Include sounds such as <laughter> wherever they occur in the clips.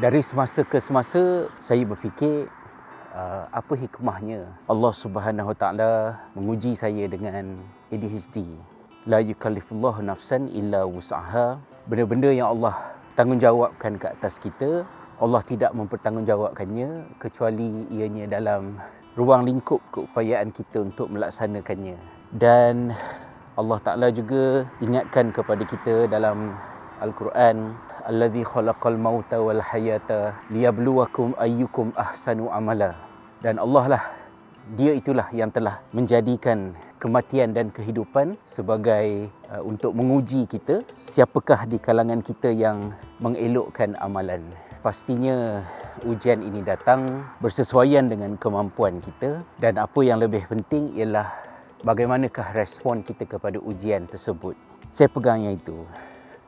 Dari semasa ke semasa saya berfikir uh, apa hikmahnya Allah Subhanahu Taala menguji saya dengan ADHD. La yukallifullahu nafsan illa wus'aha. Benda-benda yang Allah tanggungjawabkan ke atas kita, Allah tidak mempertanggungjawabkannya kecuali ianya dalam ruang lingkup keupayaan kita untuk melaksanakannya. Dan Allah Taala juga ingatkan kepada kita dalam Al-Quran Alladhi khalaqal mauta wal hayata liyabluwakum ayyukum ahsanu amala. Dan Allah lah dia itulah yang telah menjadikan kematian dan kehidupan sebagai uh, untuk menguji kita siapakah di kalangan kita yang mengelokkan amalan. Pastinya ujian ini datang bersesuaian dengan kemampuan kita dan apa yang lebih penting ialah bagaimanakah respon kita kepada ujian tersebut. Saya pegang yang itu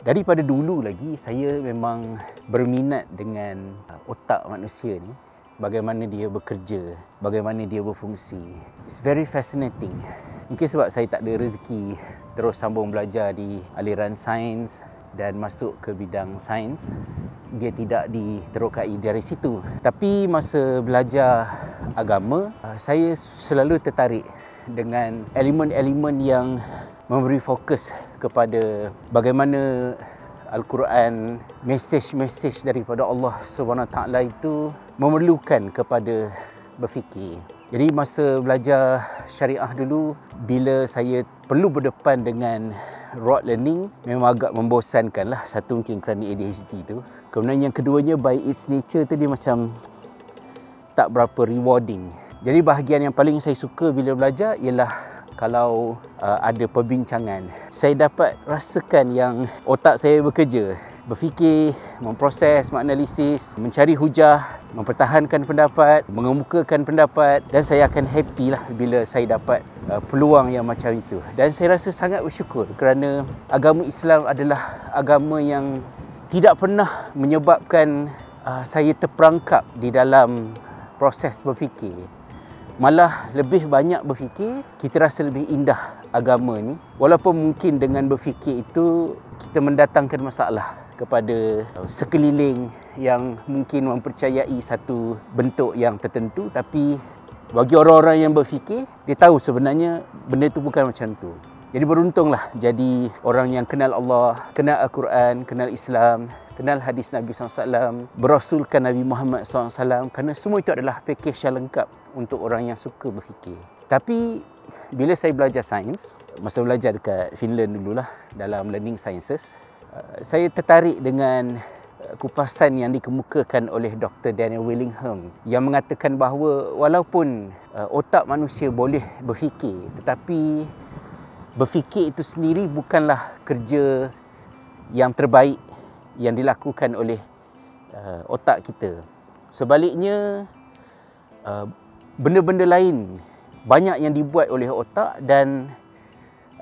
daripada dulu lagi saya memang berminat dengan uh, otak manusia ni. Bagaimana dia bekerja bagaimana dia berfungsi. It's very fascinating. Mungkin sebab saya tak ada rezeki terus sambung belajar di aliran sains dan masuk ke bidang sains dia tidak diterokai dari situ. Tapi masa belajar agama uh, saya selalu tertarik dengan elemen-elemen yang memberi fokus kepada bagaimana Al-Quran mesej-mesej daripada Allah taala itu memerlukan kepada berfikir. Jadi masa belajar syariah dulu bila saya perlu berdepan dengan rote learning memang agak membosankan lah satu mungkin kerana ADHD tu. Kemudian yang keduanya by its nature tu dia macam tak berapa rewarding. Jadi bahagian yang paling saya suka bila belajar ialah kalau uh, ada perbincangan saya dapat rasakan yang otak saya bekerja berfikir, memproses, menganalisis, mencari hujah, mempertahankan pendapat, mengemukakan pendapat dan saya akan happy lah bila saya dapat uh, peluang yang macam itu. Dan saya rasa sangat bersyukur kerana agama Islam adalah agama yang tidak pernah menyebabkan uh, saya terperangkap di dalam proses berfikir malah lebih banyak berfikir kita rasa lebih indah agama ni. Walaupun mungkin dengan berfikir itu kita mendatangkan masalah kepada sekeliling yang mungkin mempercayai satu bentuk yang tertentu. Tapi bagi orang-orang yang berfikir dia tahu sebenarnya benda itu bukan macam tu. Jadi beruntunglah jadi orang yang kenal Allah kenal Al-Quran kenal Islam kenal hadis Nabi SAW berasulkan Nabi Muhammad SAW kerana semua itu adalah pakej yang lengkap untuk orang yang suka berfikir. Tapi bila saya belajar sains, masa belajar dekat Finland dululah dalam learning sciences, uh, saya tertarik dengan uh, kupasan yang dikemukakan oleh Dr. Daniel Willingham yang mengatakan bahawa walaupun uh, otak manusia boleh berfikir tetapi berfikir itu sendiri bukanlah kerja yang terbaik yang dilakukan oleh otak kita. Sebaliknya benda-benda lain banyak yang dibuat oleh otak dan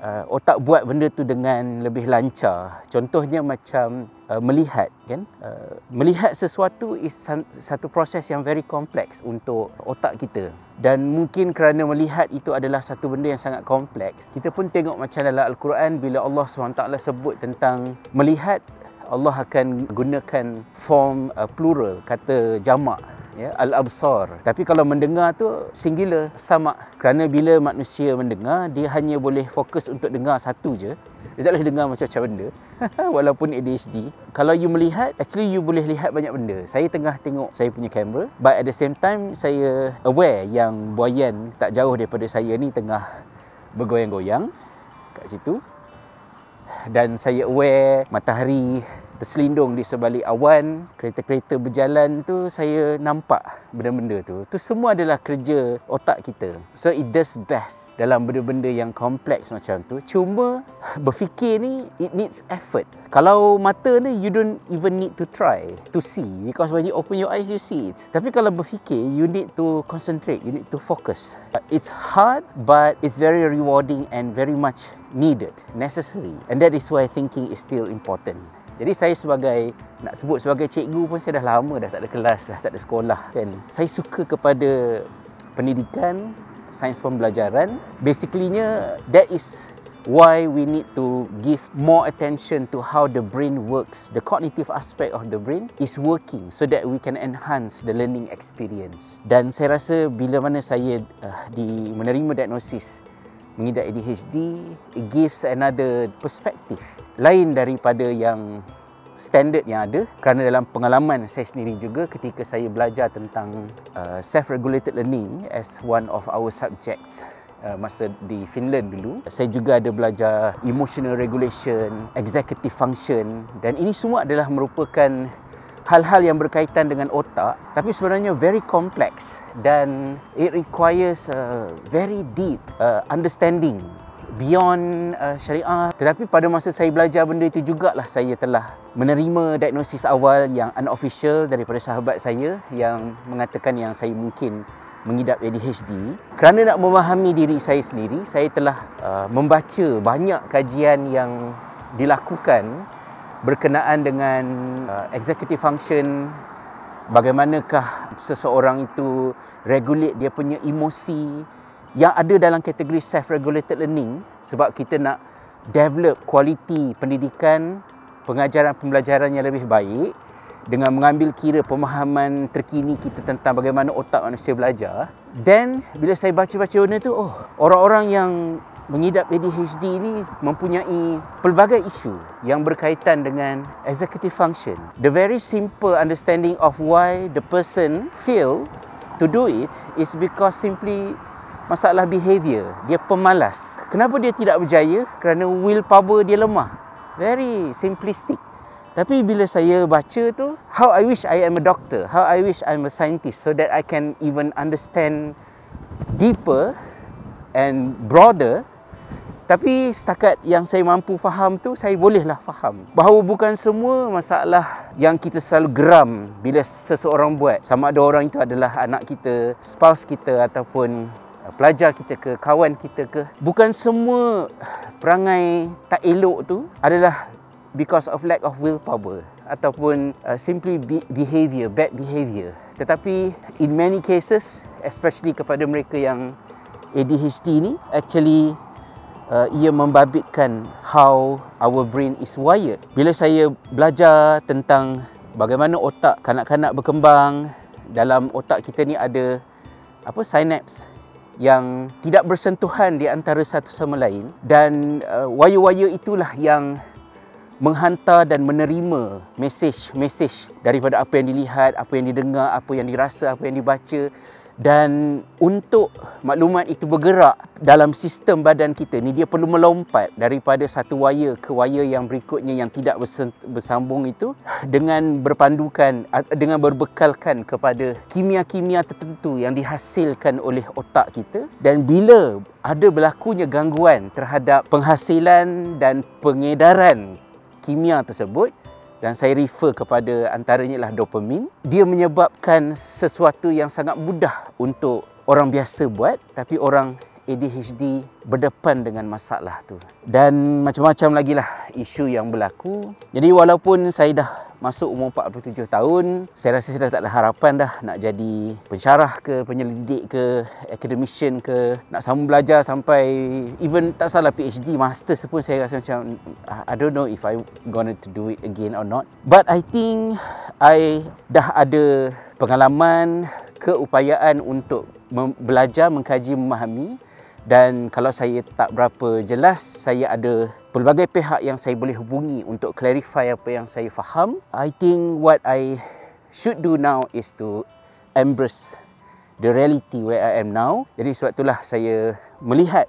uh, otak buat benda tu dengan lebih lancar. Contohnya macam uh, melihat kan. Uh, melihat sesuatu is satu proses yang very complex untuk otak kita. Dan mungkin kerana melihat itu adalah satu benda yang sangat kompleks, kita pun tengok macam dalam al-Quran bila Allah SWT sebut tentang melihat Allah akan gunakan form uh, plural kata jamak ya al-absar. Tapi kalau mendengar tu singular sama. Kerana bila manusia mendengar dia hanya boleh fokus untuk dengar satu je. Dia tak boleh dengar macam-macam benda. <laughs> Walaupun ADHD kalau you melihat actually you boleh lihat banyak benda. Saya tengah tengok saya punya kamera but at the same time saya aware yang buayan tak jauh daripada saya ni tengah bergoyang-goyang kat situ. Dan saya aware matahari terselindung di sebalik awan kereta-kereta berjalan tu saya nampak benda-benda tu. Tu semua adalah kerja otak kita. So it does best dalam benda-benda yang kompleks macam tu. Cuma <laughs> berfikir ni it needs effort. Kalau mata ni you don't even need to try to see. Because when you open your eyes you see it. Tapi kalau berfikir you need to concentrate you need to focus. It's hard but it's very rewarding and very much needed necessary. And that is why thinking is still important jadi saya sebagai nak sebut sebagai cikgu pun saya dah lama dah tak ada kelas, dah tak ada sekolah kan. Saya suka kepada pendidikan, sains pembelajaran. Basically-nya that is why we need to give more attention to how the brain works the cognitive aspect of the brain is working so that we can enhance the learning experience dan saya rasa bila mana saya uh, di menerima diagnosis mengidap ADHD it gives another perspective lain daripada yang standard yang ada kerana dalam pengalaman saya sendiri juga ketika saya belajar tentang uh, self regulated learning as one of our subjects uh, masa di Finland dulu. Saya juga ada belajar emotional regulation executive function dan ini semua adalah merupakan hal-hal yang berkaitan dengan otak tapi sebenarnya very complex dan it requires a very deep uh, understanding beyond uh, syariah. Tetapi pada masa saya belajar benda itu jugalah saya telah menerima diagnosis awal yang unofficial daripada sahabat saya yang mengatakan yang saya mungkin mengidap ADHD kerana nak memahami diri saya sendiri saya telah uh, membaca banyak kajian yang dilakukan berkenaan dengan uh, executive function bagaimanakah seseorang itu regulate dia punya emosi yang ada dalam kategori self-regulated learning sebab kita nak develop kualiti pendidikan, pengajaran pembelajaran yang lebih baik dengan mengambil kira pemahaman terkini kita tentang bagaimana otak manusia belajar. Then bila saya baca-baca benda tu, oh, orang-orang yang mengidap ADHD ini mempunyai pelbagai isu yang berkaitan dengan executive function. The very simple understanding of why the person fail to do it is because simply masalah behavior. Dia pemalas. Kenapa dia tidak berjaya? Kerana willpower dia lemah. Very simplistic. Tapi bila saya baca tu, how I wish I am a doctor, how I wish I'm a scientist so that I can even understand deeper and broader. Tapi setakat yang saya mampu faham tu, saya bolehlah faham. Bahawa bukan semua masalah yang kita selalu geram bila seseorang buat. Sama ada orang itu adalah anak kita, spouse kita ataupun pelajar kita ke kawan kita ke bukan semua perangai tak elok tu adalah because of lack of willpower ataupun uh, simply be- behavior bad behavior. Tetapi in many cases especially kepada mereka yang ADHD ni actually uh, ia membabitkan how our brain is wired. Bila saya belajar tentang bagaimana otak kanak-kanak berkembang dalam otak kita ni ada apa synapse yang tidak bersentuhan di antara satu sama lain dan uh, wire-wire itulah yang menghantar dan menerima mesej-mesej daripada apa yang dilihat, apa yang didengar, apa yang dirasa, apa yang dibaca dan untuk maklumat itu bergerak dalam sistem badan kita ni dia perlu melompat daripada satu wire ke wire yang berikutnya yang tidak bersambung itu dengan berpandukan dengan berbekalkan kepada kimia-kimia tertentu yang dihasilkan oleh otak kita. Dan bila ada berlakunya gangguan terhadap penghasilan dan pengedaran kimia tersebut dan saya refer kepada antaranya lah dopamin. Dia menyebabkan sesuatu yang sangat mudah untuk orang biasa buat tapi orang ADHD berdepan dengan masalah tu. Dan macam-macam lagi lah isu yang berlaku. Jadi walaupun saya dah masuk umur 47 tahun saya rasa saya dah tak ada harapan dah nak jadi pensyarah ke penyelidik ke academician ke nak sambung belajar sampai even tak salah PhD masters pun saya rasa macam I don't know if I gonna to do it again or not. But I think I dah ada pengalaman keupayaan untuk belajar mengkaji memahami. Dan kalau saya tak berapa jelas saya ada pelbagai pihak yang saya boleh hubungi untuk clarify apa yang saya faham i think what i should do now is to embrace the reality where i am now. Jadi sebab itulah saya melihat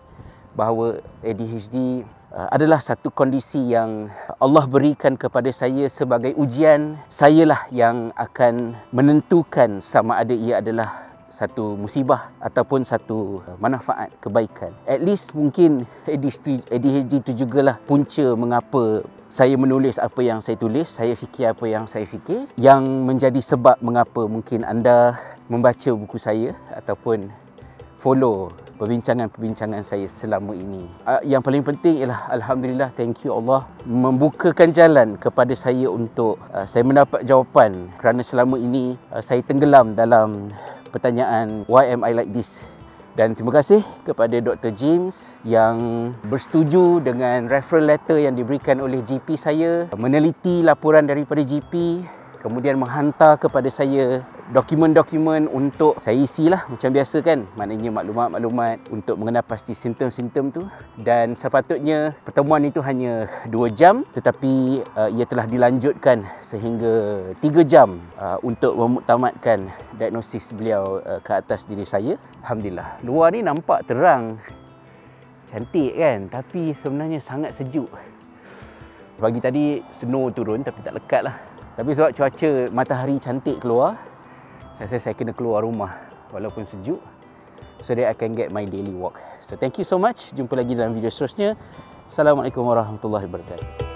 bahawa ADHD uh, adalah satu kondisi yang Allah berikan kepada saya sebagai ujian. Sayalah yang akan menentukan sama ada ia adalah satu musibah ataupun satu uh, manfaat kebaikan. At least mungkin ADHD, itu jugalah punca mengapa saya menulis apa yang saya tulis, saya fikir apa yang saya fikir yang menjadi sebab mengapa mungkin anda membaca buku saya ataupun follow perbincangan-perbincangan saya selama ini. Uh, yang paling penting ialah alhamdulillah thank you Allah membukakan jalan kepada saya untuk uh, saya mendapat jawapan kerana selama ini saya tenggelam dalam pertanyaan why am I like this Dan terima kasih kepada Dr. James yang bersetuju dengan referral letter yang diberikan oleh GP saya meneliti laporan daripada GP kemudian menghantar kepada saya dokumen-dokumen untuk saya isilah macam biasa kan. Maknanya maklumat-maklumat untuk mengenal pasti simptom-simptom tu. Dan sepatutnya pertemuan itu hanya 2 jam tetapi uh, ia telah dilanjutkan sehingga 3 jam uh, untuk memuktamadkan diagnosis beliau uh, ke atas diri saya. Alhamdulillah. Luar ni nampak terang. Cantik kan tapi sebenarnya sangat sejuk. Pagi tadi snow turun tapi tak lekat lah. Tapi sebab cuaca matahari cantik keluar, saya rasa saya kena keluar rumah walaupun sejuk so that I can get my daily walk. So thank you so much. Jumpa lagi dalam video seterusnya. Assalamualaikum warahmatullahi wabarakatuh.